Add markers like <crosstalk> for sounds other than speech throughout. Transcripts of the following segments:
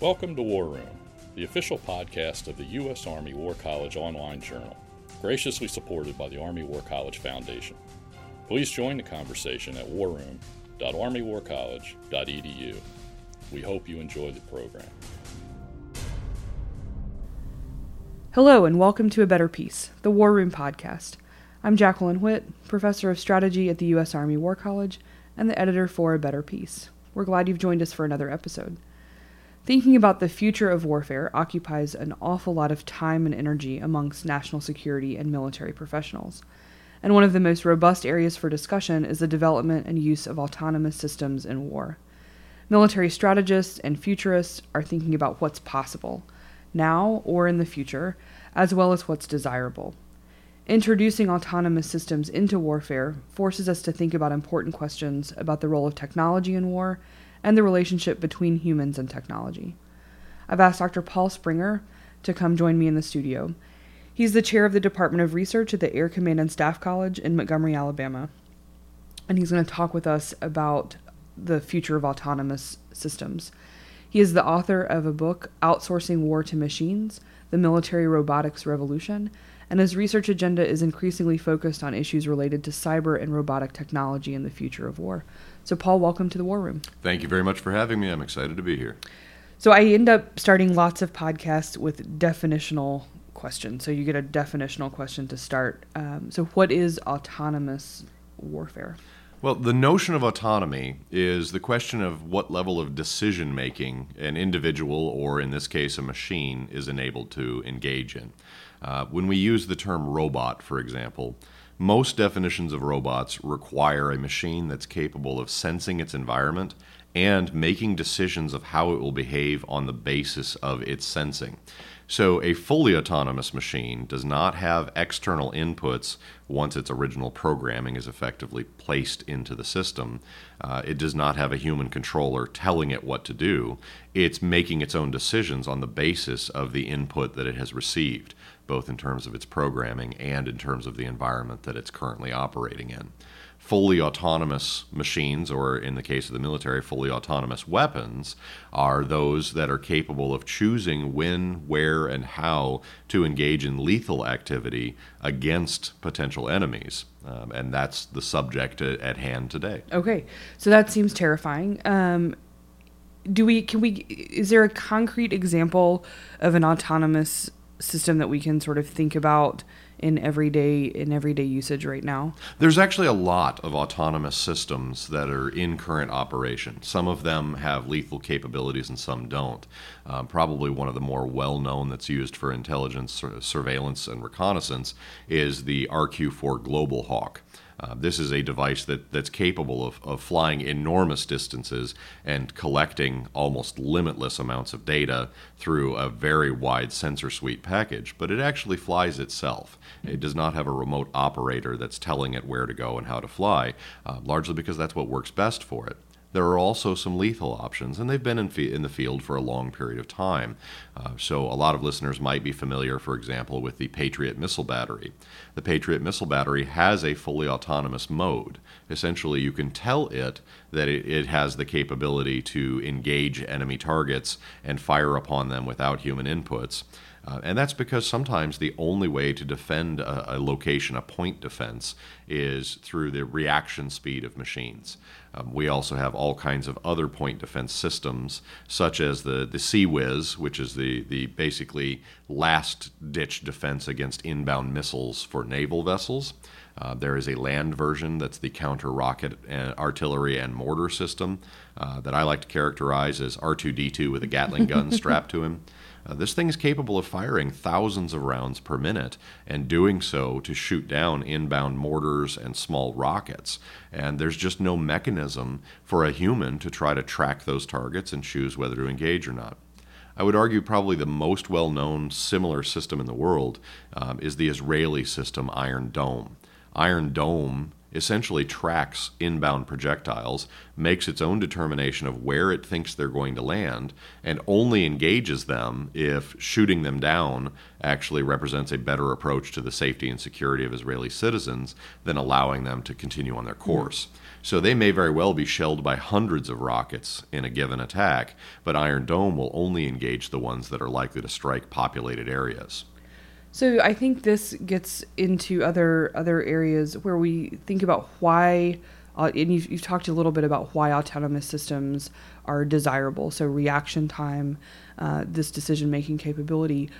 Welcome to War Room, the official podcast of the U.S. Army War College online journal, graciously supported by the Army War College Foundation. Please join the conversation at warroom.armywarcollege.edu. We hope you enjoy the program. Hello, and welcome to A Better Peace, the War Room podcast. I'm Jacqueline Whitt, professor of strategy at the U.S. Army War College and the editor for A Better Peace. We're glad you've joined us for another episode. Thinking about the future of warfare occupies an awful lot of time and energy amongst national security and military professionals. And one of the most robust areas for discussion is the development and use of autonomous systems in war. Military strategists and futurists are thinking about what's possible, now or in the future, as well as what's desirable. Introducing autonomous systems into warfare forces us to think about important questions about the role of technology in war and the relationship between humans and technology. I've asked Dr. Paul Springer to come join me in the studio. He's the chair of the Department of Research at the Air Command and Staff College in Montgomery, Alabama. And he's going to talk with us about the future of autonomous systems. He is the author of a book, Outsourcing War to Machines The Military Robotics Revolution, and his research agenda is increasingly focused on issues related to cyber and robotic technology in the future of war. So, Paul, welcome to the War Room. Thank you very much for having me. I'm excited to be here. So, I end up starting lots of podcasts with definitional questions. So, you get a definitional question to start. Um, so, what is autonomous warfare? Well, the notion of autonomy is the question of what level of decision making an individual, or in this case, a machine, is enabled to engage in. Uh, when we use the term robot, for example, most definitions of robots require a machine that's capable of sensing its environment and making decisions of how it will behave on the basis of its sensing. So, a fully autonomous machine does not have external inputs once its original programming is effectively placed into the system. Uh, it does not have a human controller telling it what to do. It's making its own decisions on the basis of the input that it has received both in terms of its programming and in terms of the environment that it's currently operating in. Fully autonomous machines, or in the case of the military, fully autonomous weapons, are those that are capable of choosing when, where, and how to engage in lethal activity against potential enemies. Um, and that's the subject at hand today. Okay, so that seems terrifying. Um, do we can we is there a concrete example of an autonomous system that we can sort of think about in everyday in everyday usage right now? There's actually a lot of autonomous systems that are in current operation. Some of them have lethal capabilities and some don't. Uh, probably one of the more well-known that's used for intelligence, surveillance, and reconnaissance is the RQ-4 Global Hawk. Uh, this is a device that, that's capable of, of flying enormous distances and collecting almost limitless amounts of data through a very wide sensor suite package, but it actually flies itself. It does not have a remote operator that's telling it where to go and how to fly, uh, largely because that's what works best for it. There are also some lethal options, and they've been in, fe- in the field for a long period of time. Uh, so, a lot of listeners might be familiar, for example, with the Patriot missile battery. The Patriot missile battery has a fully autonomous mode. Essentially, you can tell it that it, it has the capability to engage enemy targets and fire upon them without human inputs. Uh, and that's because sometimes the only way to defend a, a, location, a point defense, is through the reaction speed of machines. Um, we also have all kinds of other point defense systems, such as the, the CIWS, which is the, the basically last ditch defense against inbound missiles for naval vessels. Uh, there is a land version that's the counter rocket and artillery and mortar system uh, that I like to characterize as R2D2 with a Gatling gun <laughs> strapped to him. Uh, this thing is capable of firing thousands of rounds per minute and doing so to shoot down inbound mortars and small rockets. And there's just no mechanism for a human to try to track those targets and choose whether to engage or not. I would argue probably the most well known similar system in the world um, is the Israeli system Iron Dome. Iron Dome essentially tracks inbound projectiles, makes its own determination of where it thinks they're going to land, and only engages them if shooting them down actually represents a better approach to the safety and security of Israeli citizens than allowing them to continue on their course. Mm-hmm. So they may very well be shelled by hundreds of rockets in a given attack, but Iron Dome will only engage the ones that are likely to strike populated areas. So I think this gets into other other areas where we think about why, uh, and you've, you've talked a little bit about why autonomous systems are desirable. So reaction time, uh, this decision making capability.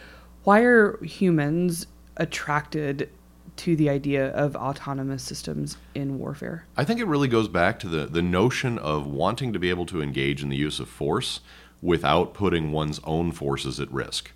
Why are humans attracted to the idea of autonomous systems in warfare? I think it really goes back to the, the notion of wanting to be able to engage in the use of force without putting one's own forces at risk.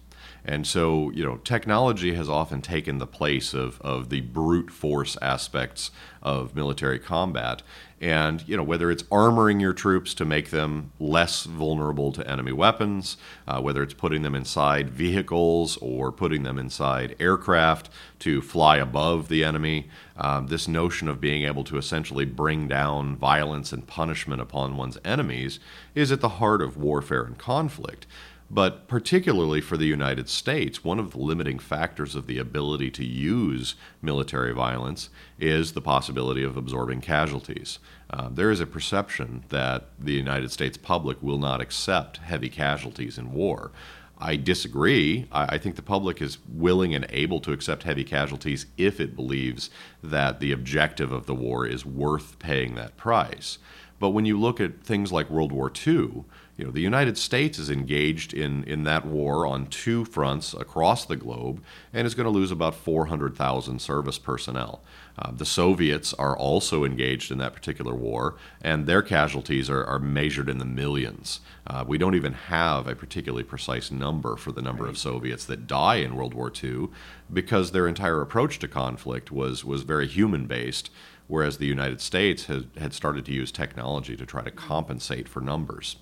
And so, you know, technology has often taken the place of, of the brute force aspects of military combat. And, you know, whether it's armoring your troops to make them less vulnerable to enemy weapons, uh, whether it's putting them inside vehicles or putting them inside aircraft to fly above the enemy, um, this notion of being able to essentially bring down violence and punishment upon one's enemies is at the heart of warfare and conflict. But particularly for the United States, one of the limiting factors of the ability to use military violence is the possibility of absorbing casualties. Uh, there is a perception that the United States public will not accept heavy casualties in war. I disagree. I, I think the public is willing and able to accept heavy casualties if it believes that the objective of the war is worth paying that price. But when you look at things like World War II, you know, the United States is engaged in, in that war on two fronts across the globe and is going to lose about 400,000 service personnel. Uh, the Soviets are also engaged in that particular war, and their casualties are, are measured in the millions. Uh, we don't even have a particularly precise number for the number right. of Soviets that die in World War II because their entire approach to conflict was, was very human based, whereas the United States had, had started to use technology to try to compensate for numbers.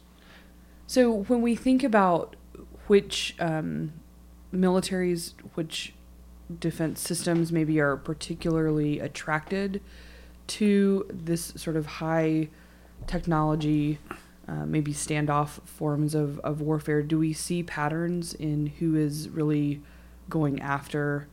So when we think about which um, militaries, which defense systems maybe are particularly attracted to this sort of high technology, uh, maybe standoff forms of, of warfare, do we see patterns in who is really going after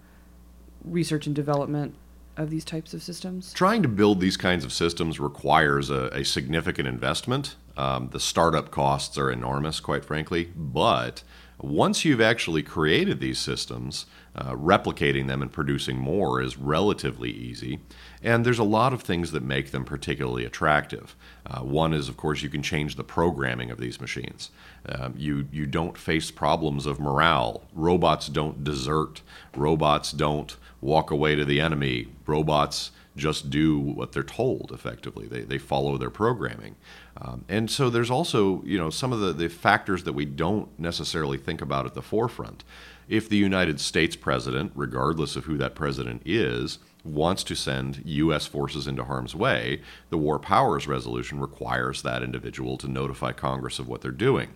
research and development of these types of systems? Trying to build these kinds of systems requires a, a significant investment. Um, the startup costs are enormous, quite frankly. But once you've actually created these systems, uh, replicating them and producing more is relatively easy. And there's a lot of things that make them particularly attractive. Uh, one is, of course, you can change the programming of these machines. Um, you, you don't face problems of morale. Robots don't desert. Robots don't walk away to the enemy. Robots just do what they're told effectively. They, they follow their programming. Um, and so there's also, you know, some of the, the factors that we don't necessarily think about at the forefront. If the United States president, regardless of who that president is, wants to send U.S. forces into harm's way, the War Powers Resolution requires that individual to notify Congress of what they're doing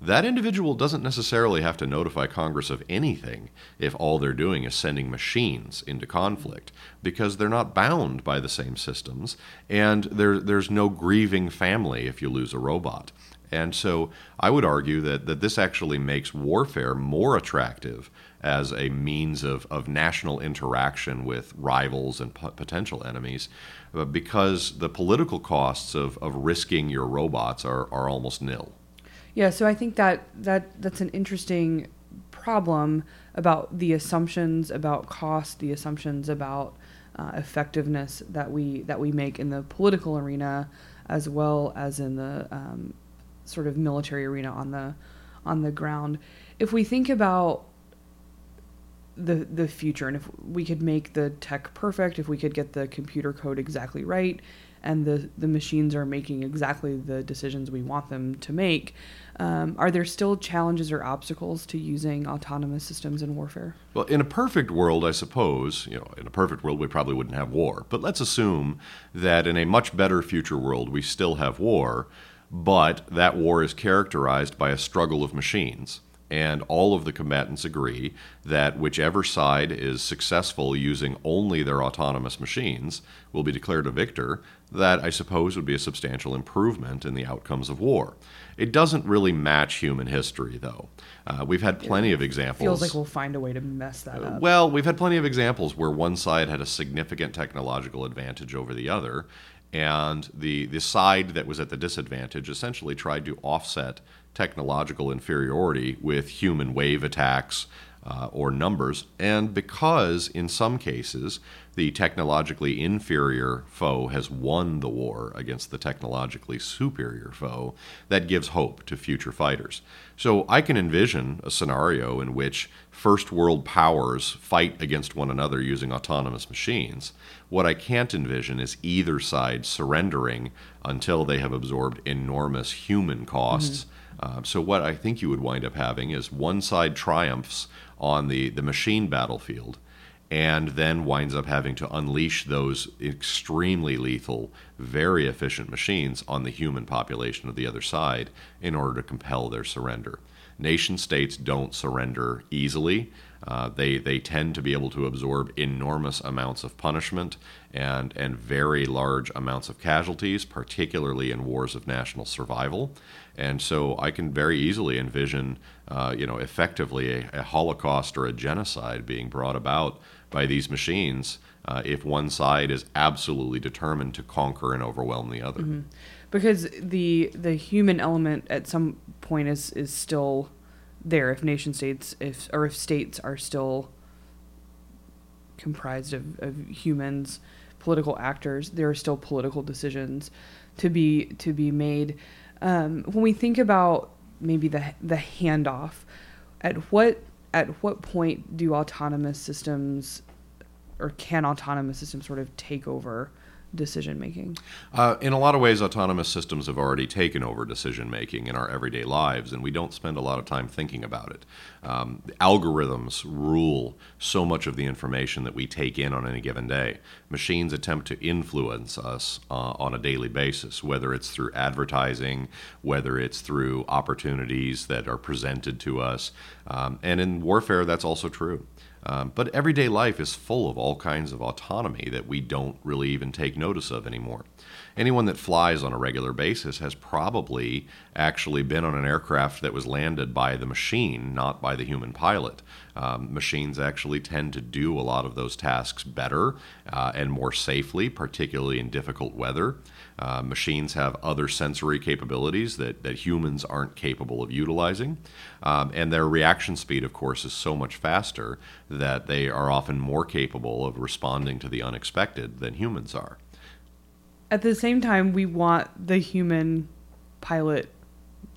that individual doesn't necessarily have to notify Congress of anything if all they're doing is sending machines into conflict, because they're not bound by the same systems, and there, there's no grieving family if you lose a robot. And so I would argue that, that this actually makes warfare more attractive as a means of, of national interaction with rivals and p- potential enemies uh, because the political costs of, of risking your robots are, are almost nil. Yeah, so I think that that that's an interesting problem about the assumptions about cost, the assumptions about uh, effectiveness that we that we make in the political arena, as well as in the um, sort of military arena on the on the ground. If we think about the the future, and if we could make the tech perfect, if we could get the computer code exactly right, and the the machines are making exactly the decisions we want them to make, um, are there still challenges or obstacles to using autonomous systems in warfare? Well, in a perfect world, I suppose, you know, in a perfect world, we probably wouldn't have war. But let's assume that in a much better future world, we still have war, but that war is characterized by a struggle of machines. And all of the combatants agree that whichever side is successful using only their autonomous machines will be declared a victor. That, I suppose, would be a substantial improvement in the outcomes of war. It doesn't really match human history, though. Uh, we've had plenty of examples. Feels like we'll find a way to mess that up. Well, we've had plenty of examples where one side had a significant technological advantage over the other, and the, the side that was at the disadvantage essentially tried to offset technological inferiority with human wave attacks uh, or numbers. And because, in some cases, the technologically inferior foe has won the war against the technologically superior foe, that gives hope to future fighters. So I can envision a scenario in which first world powers fight against one another using autonomous machines. What I can't envision is either side surrendering until they have absorbed enormous human costs. Mm-hmm. Uh, so, what I think you would wind up having is one side triumphs on the, the machine battlefield and then winds up having to unleash those extremely lethal, very efficient machines on the human population of the other side in order to compel their surrender. Nation states don't surrender easily. Uh, they, they tend to be able to absorb enormous amounts of punishment and, and very large amounts of casualties, particularly in wars of national survival. And so I can very easily envision, uh, you know, effectively a, a, Holocaust or a genocide being brought about by these machines uh, if one side is absolutely determined to conquer and overwhelm the other. Mm-hmm. Because the the human element at some point is is still there if nation states if or if states are still comprised of, of humans political actors there are still political decisions to be to be made. Um, when we think about maybe the the handoff, at what at what point do autonomous systems or can autonomous systems sort of take over decision making? Uh, in a lot of ways, autonomous systems have already taken over decision making in our everyday lives, and we don't spend a lot of time thinking about it. Um, algorithms rule so much of the information that we take in on any given day. Machines attempt to influence us uh, on a daily basis, whether it's through advertising, whether it's through opportunities that are presented to us. Um, and in warfare, that's also true. Um, but everyday life is full of all kinds of autonomy that we don't really even take notice of anymore. Anyone that flies on a regular basis has probably actually been on an aircraft that was landed by the machine, not by the human pilot. Um, machines actually tend to do a lot of those tasks better uh, and more safely, particularly in difficult weather. Uh, machines have other sensory capabilities that, that humans aren't capable of utilizing. Um, and their reaction speed, of course, is so much faster that they are often more capable of responding to the unexpected than humans are. At the same time, we want the human pilot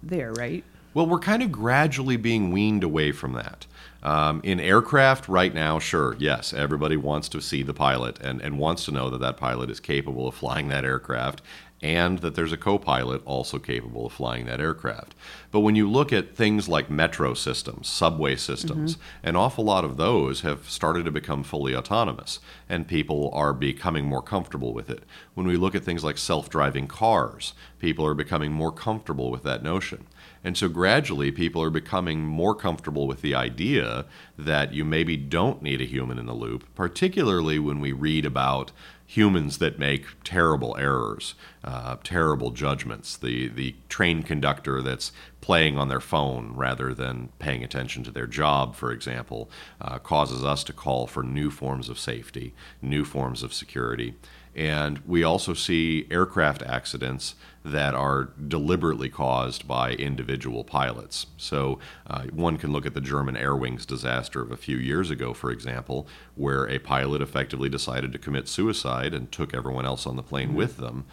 there, right? Well, we're kind of gradually being weaned away from that. Um, in aircraft right now, sure, yes, everybody wants to see the pilot and, and wants to know that that pilot is capable of flying that aircraft and that there's a co pilot also capable of flying that aircraft. But when you look at things like metro systems, subway systems, mm-hmm. an awful lot of those have started to become fully autonomous, and people are becoming more comfortable with it. When we look at things like self driving cars, people are becoming more comfortable with that notion. And so gradually, people are becoming more comfortable with the idea that you maybe don't need a human in the loop, particularly when we read about humans that make terrible errors, uh, terrible judgments. The the train conductor that's playing on their phone rather than paying attention to their job, for example, uh, causes us to call for new forms of safety, new forms of security. And we also see aircraft accidents that are deliberately caused by individual pilots. So uh, one can look at the German Air Wings disaster of a few years ago, for example, where a pilot effectively decided to commit suicide and took everyone else on the plane mm-hmm. with them.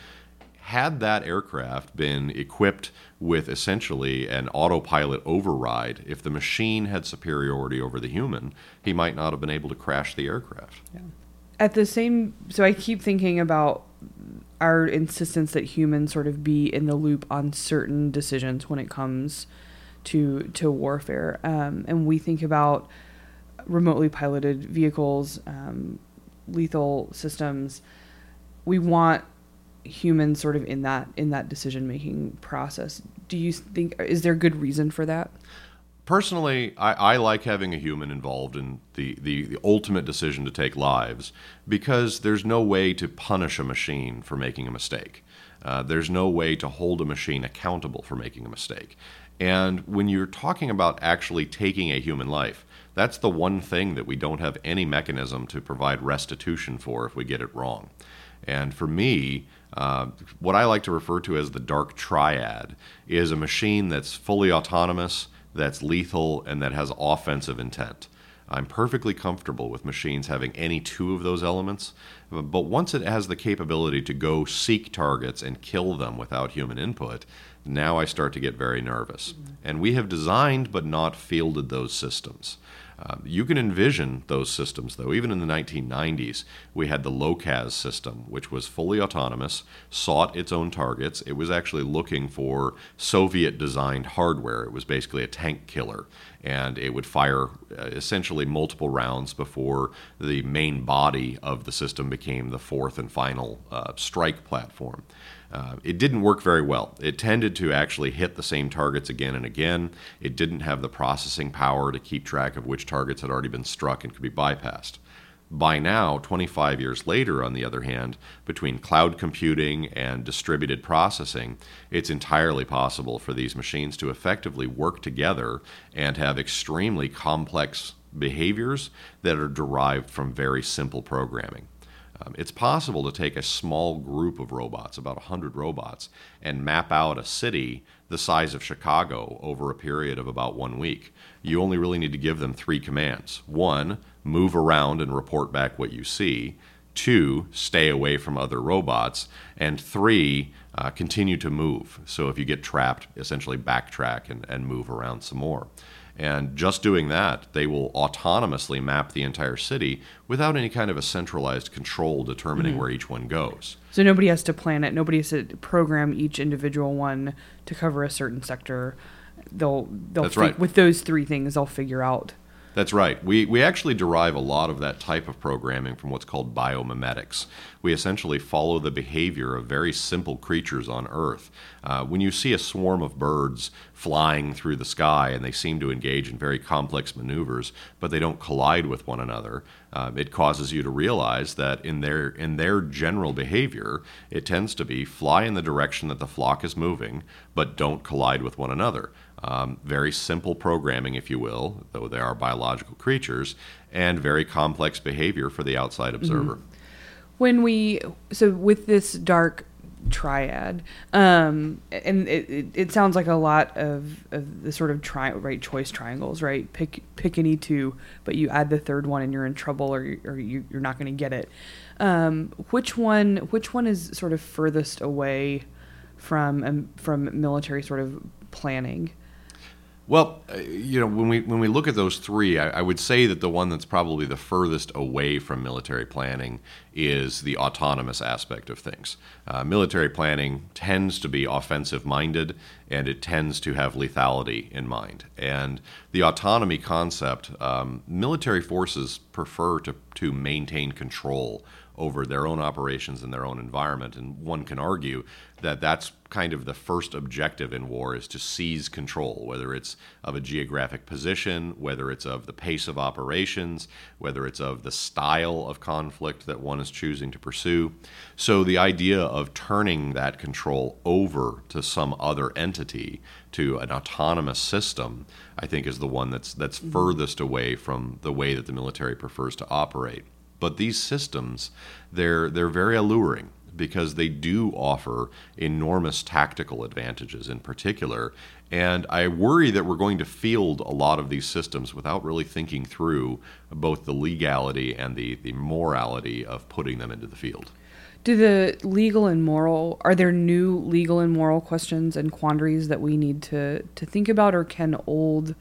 Had that aircraft been equipped with essentially an autopilot override, if the machine had superiority over the human, he might not have been able to crash the aircraft. Yeah at the same so i keep thinking about our insistence that humans sort of be in the loop on certain decisions when it comes to to warfare. Um, and we think about remotely piloted vehicles um, lethal systems. We want humans sort of in that in that decision making process. Do you think is there good reason for that personally, I, I, like having a human involved in the, the, the, ultimate decision to take lives because there's no way to punish a machine for making a mistake. Uh, there's no way to hold a machine accountable for making a mistake. And when you're talking about actually taking a human life, that's the one thing that we don't have any mechanism to provide restitution for if we get it wrong. And for me, uh, what I like to refer to as the dark triad is a machine that's fully autonomous, that's lethal, and that has offensive intent. I'm perfectly comfortable with machines having any two of those elements, but once it has the capability to go seek targets and kill them without human input, now I start to get very nervous. And we have designed but not fielded those systems. Um, you can envision those systems, though. Even in the 1990s, we had the LOCAAS system, which was fully autonomous, sought its own targets. It was actually looking for Soviet designed hardware. It was basically a tank killer, and it would fire uh, essentially multiple rounds before the main body of the system became the fourth and final uh, strike platform. Uh, it didn't work very well. It tended to actually hit the same targets again and again. It didn't have the processing power to keep track of which targets had already been struck and could be bypassed. By now, 25 years later, on the other hand, between cloud computing and distributed processing, it's entirely possible for these machines to effectively work together and have extremely complex behaviors that are derived from very simple programming. Um, it's possible to take a small group of robots, about 100 robots, and map out a city the size of Chicago over a period of about one week. You only really need to give them three commands. One, move around and report back what you see. Two, stay away from other robots. And three, uh, continue to move. So if you get trapped, essentially backtrack and, and move around some more. And just doing that, they will autonomously map the entire city without any kind of a centralized control determining mm-hmm. where each one goes. So nobody has to plan it. Nobody has to program each individual one to cover a certain sector. They'll they'll That's right. with those three things they'll figure out that's right. We, we actually derive a lot of that type of programming from what's called biomimetics. We essentially follow the behavior of very simple creatures on Earth. Uh, when you see a swarm of birds flying through the sky and they seem to engage in very complex maneuvers, but they don't collide with one another, uh, it causes you to realize that in their, in their general behavior, it tends to be fly in the direction that the flock is moving, but don't collide with one another. Um, very simple programming, if you will, though they are biological creatures, and very complex behavior for the outside mm-hmm. observer. Mm-hmm. When we, so with this dark triad, um, and it, it, it, sounds like a lot of, of the sort of tri- right choice triangles, right? Pick pick any two, but you add the third one and you're in trouble, or, or you, you're not going to get it. Um, which one? Which one is sort of furthest away from um, from military sort of planning? Well, uh, you know, when we when we look at those three, I, I, would say that the one that's probably the furthest away from military planning is the autonomous aspect of things. Uh, military planning tends to be offensive minded, and it tends to have lethality in mind. And the autonomy concept, um, military forces prefer to to maintain control over their own operations and their own environment. And one can argue that that's kind of the first objective in war is to seize control, whether it's of a geographic position, whether it's of the pace of operations, whether it's of the style of conflict that one is choosing to pursue. So the idea of turning that control over to some other entity, to an autonomous system, I think is the one that's that's mm-hmm. furthest away from the way that the military prefers to operate. But these systems, they're they're very alluring because they do offer enormous tactical advantages in particular. And I worry that we're going to field a lot of these systems without really thinking through both the legality and the, the morality of putting them into the field. Do the legal and moral are there new legal and moral questions and quandaries that we need to to think about, or can old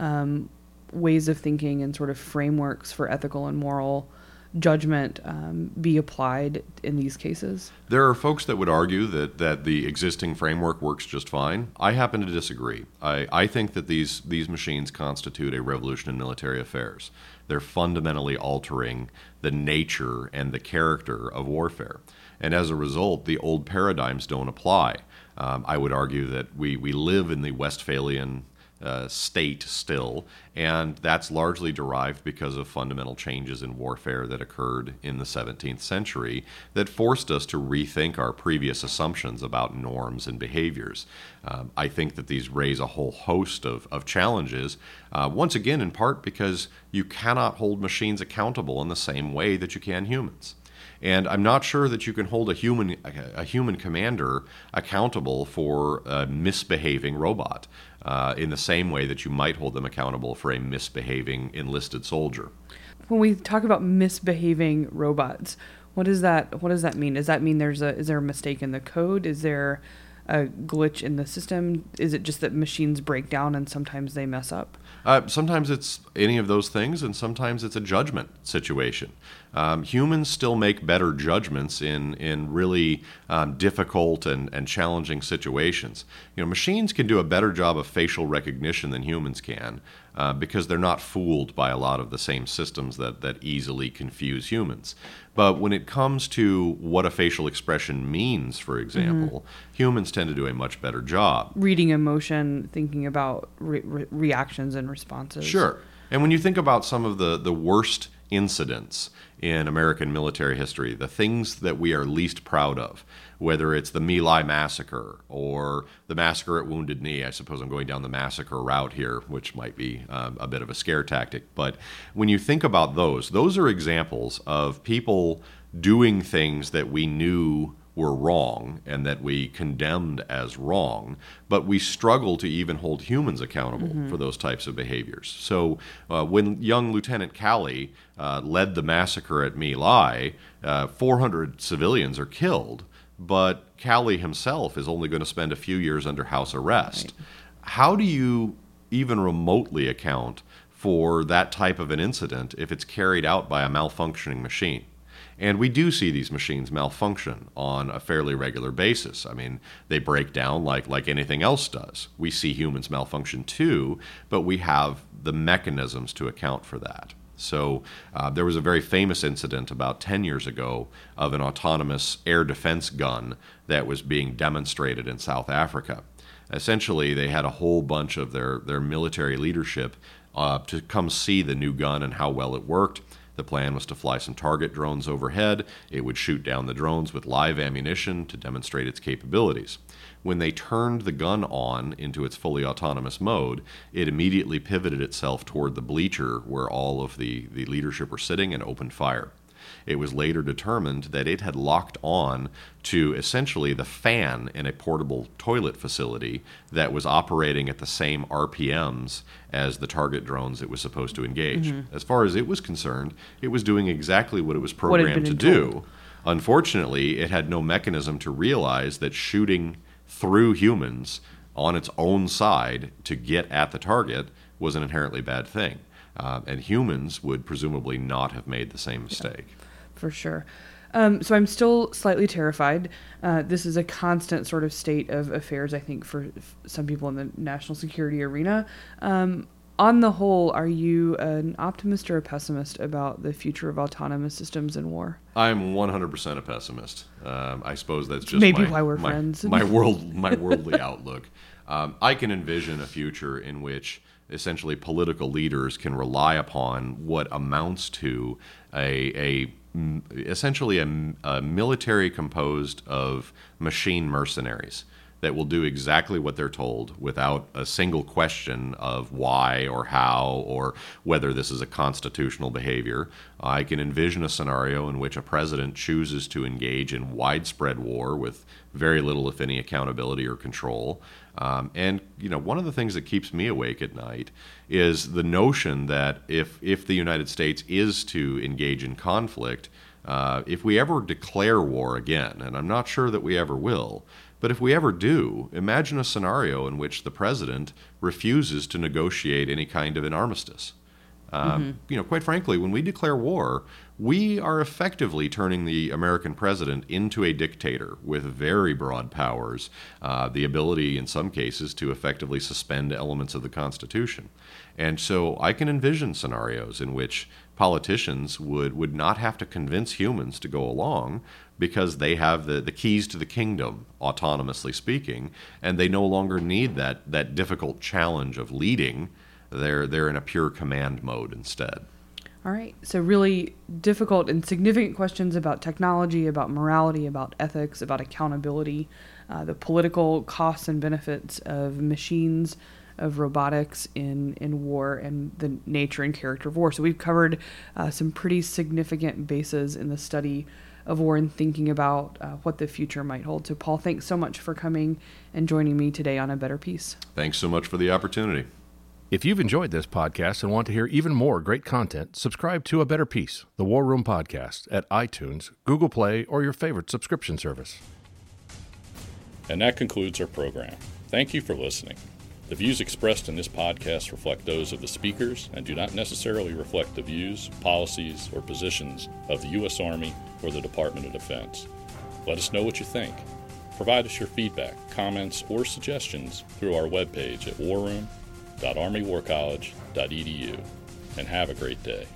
um, ways of thinking and sort of frameworks for ethical and moral judgment um, be applied in these cases? There are folks that would argue that, that the existing framework works just fine. I happen to disagree. I, I think that these, these machines constitute a revolution in military affairs. They're fundamentally altering the nature and the character of warfare. And as a result, the old paradigms don't apply. Um, I would argue that we, we live in the Westphalian uh, state still, and that's largely derived because of fundamental changes in warfare that occurred in the 17th century that forced us to rethink our previous assumptions about norms and behaviors. Um, I think that these raise a whole host of, of challenges, uh, once again, in part because you cannot hold machines accountable in the same way that you can humans. And I'm not sure that you can hold a human a human commander accountable for a misbehaving robot uh, in the same way that you might hold them accountable for a misbehaving enlisted soldier. When we talk about misbehaving robots, what does that what does that mean? Does that mean there's a is there a mistake in the code? Is there a glitch in the system? Is it just that machines break down and sometimes they mess up? Uh, sometimes it's any of those things, and sometimes it's a judgment situation. Um, humans still make better judgments in in really um, difficult and, and challenging situations. You know, machines can do a better job of facial recognition than humans can uh, because they're not fooled by a lot of the same systems that that easily confuse humans. But when it comes to what a facial expression means, for example, mm-hmm. humans tend to do a much better job. Reading emotion, thinking about re- re- reactions and responses. Sure. And when you think about some of the, the worst incidents in American military history, the things that we are least proud of, whether it's the My Lai massacre or the massacre at Wounded Knee. I suppose I'm going down the massacre route here, which might be um, a bit of a scare tactic. But when you think about those, those are examples of people doing things that we knew were wrong and that we condemned as wrong, but we struggle to even hold humans accountable mm-hmm. for those types of behaviors. So uh, when young Lieutenant Calley uh, led the massacre at My Lai, uh, 400 civilians are killed, but Calley himself is only going to spend a few years under house arrest. Right. How do you even remotely account for that type of an incident if it's carried out by a malfunctioning machine? And we do see these machines malfunction on a fairly regular basis. I mean, they break down like, like anything else does. We see humans malfunction too, but we have the mechanisms to account for that. So uh, there was a very famous incident about 10 years ago of an autonomous air defense gun that was being demonstrated in South Africa. Essentially, they had a whole bunch of their, their military leadership uh, to come see the new gun and how well it worked. The plan was to fly some target drones overhead. It would shoot down the drones with live ammunition to demonstrate its capabilities. When they turned the gun on into its fully autonomous mode, it immediately pivoted itself toward the bleacher where all of the, the leadership were sitting and opened fire. It was later determined that it had locked on to essentially the fan in a portable toilet facility that was operating at the same RPMs as the target drones it was supposed to engage. Mm-hmm. As far as it was concerned, it was doing exactly what it was programmed to do. Unfortunately, it had no mechanism to realize that shooting through humans on its own side to get at the target was an inherently bad thing. Uh, and humans would presumably not have made the same mistake. Yeah for sure. Um, so I'm still slightly terrified. Uh, this is a constant sort of state of affairs, I think, for some people in the national security arena. Um, on the whole, are you an optimist or a pessimist about the future of autonomous systems in war? I'm 100% a pessimist. Um, I suppose that's just maybe my, why we're my, friends. my <laughs> world, my worldly outlook. Um, I can envision a future in which essentially political leaders can rely upon what amounts to a, a essentially a, a military composed of machine mercenaries that will do exactly what they're told without a single question of why or how or whether this is a constitutional behavior. I can envision a scenario in which a president chooses to engage in widespread war with very little, if any, accountability or control. Um, and you know, one of the things that keeps me awake at night is the notion that if if the United States is to engage in conflict, uh, if we ever declare war again, and I'm not sure that we ever will, but if we ever do, imagine a scenario in which the president refuses to negotiate any kind of an armistice. Um, mm-hmm. You know, quite frankly, when we declare war, we are effectively turning the American president into a dictator with very broad powers, uh, the ability, in some cases, to effectively suspend elements of the Constitution. And so I can envision scenarios in which politicians would, would not have to convince humans to go along, because they have the, the keys to the kingdom, autonomously speaking, and they no longer need that, that difficult challenge of leading. They're, they're in a pure command mode instead. All right. So, really difficult and significant questions about technology, about morality, about ethics, about accountability, uh, the political costs and benefits of machines, of robotics in, in war, and the nature and character of war. So, we've covered uh, some pretty significant bases in the study of war and thinking about uh, what the future might hold. So, Paul, thanks so much for coming and joining me today on A Better Peace. Thanks so much for the opportunity. If you've enjoyed this podcast and want to hear even more great content, subscribe to A Better Peace, the War Room Podcast, at iTunes, Google Play, or your favorite subscription service. And that concludes our program. Thank you for listening. The views expressed in this podcast reflect those of the speakers and do not necessarily reflect the views, policies, or positions of the U.S. Army or the Department of Defense. Let us know what you think. Provide us your feedback, comments, or suggestions through our webpage at warroom.armywarcollege.edu and have a great day.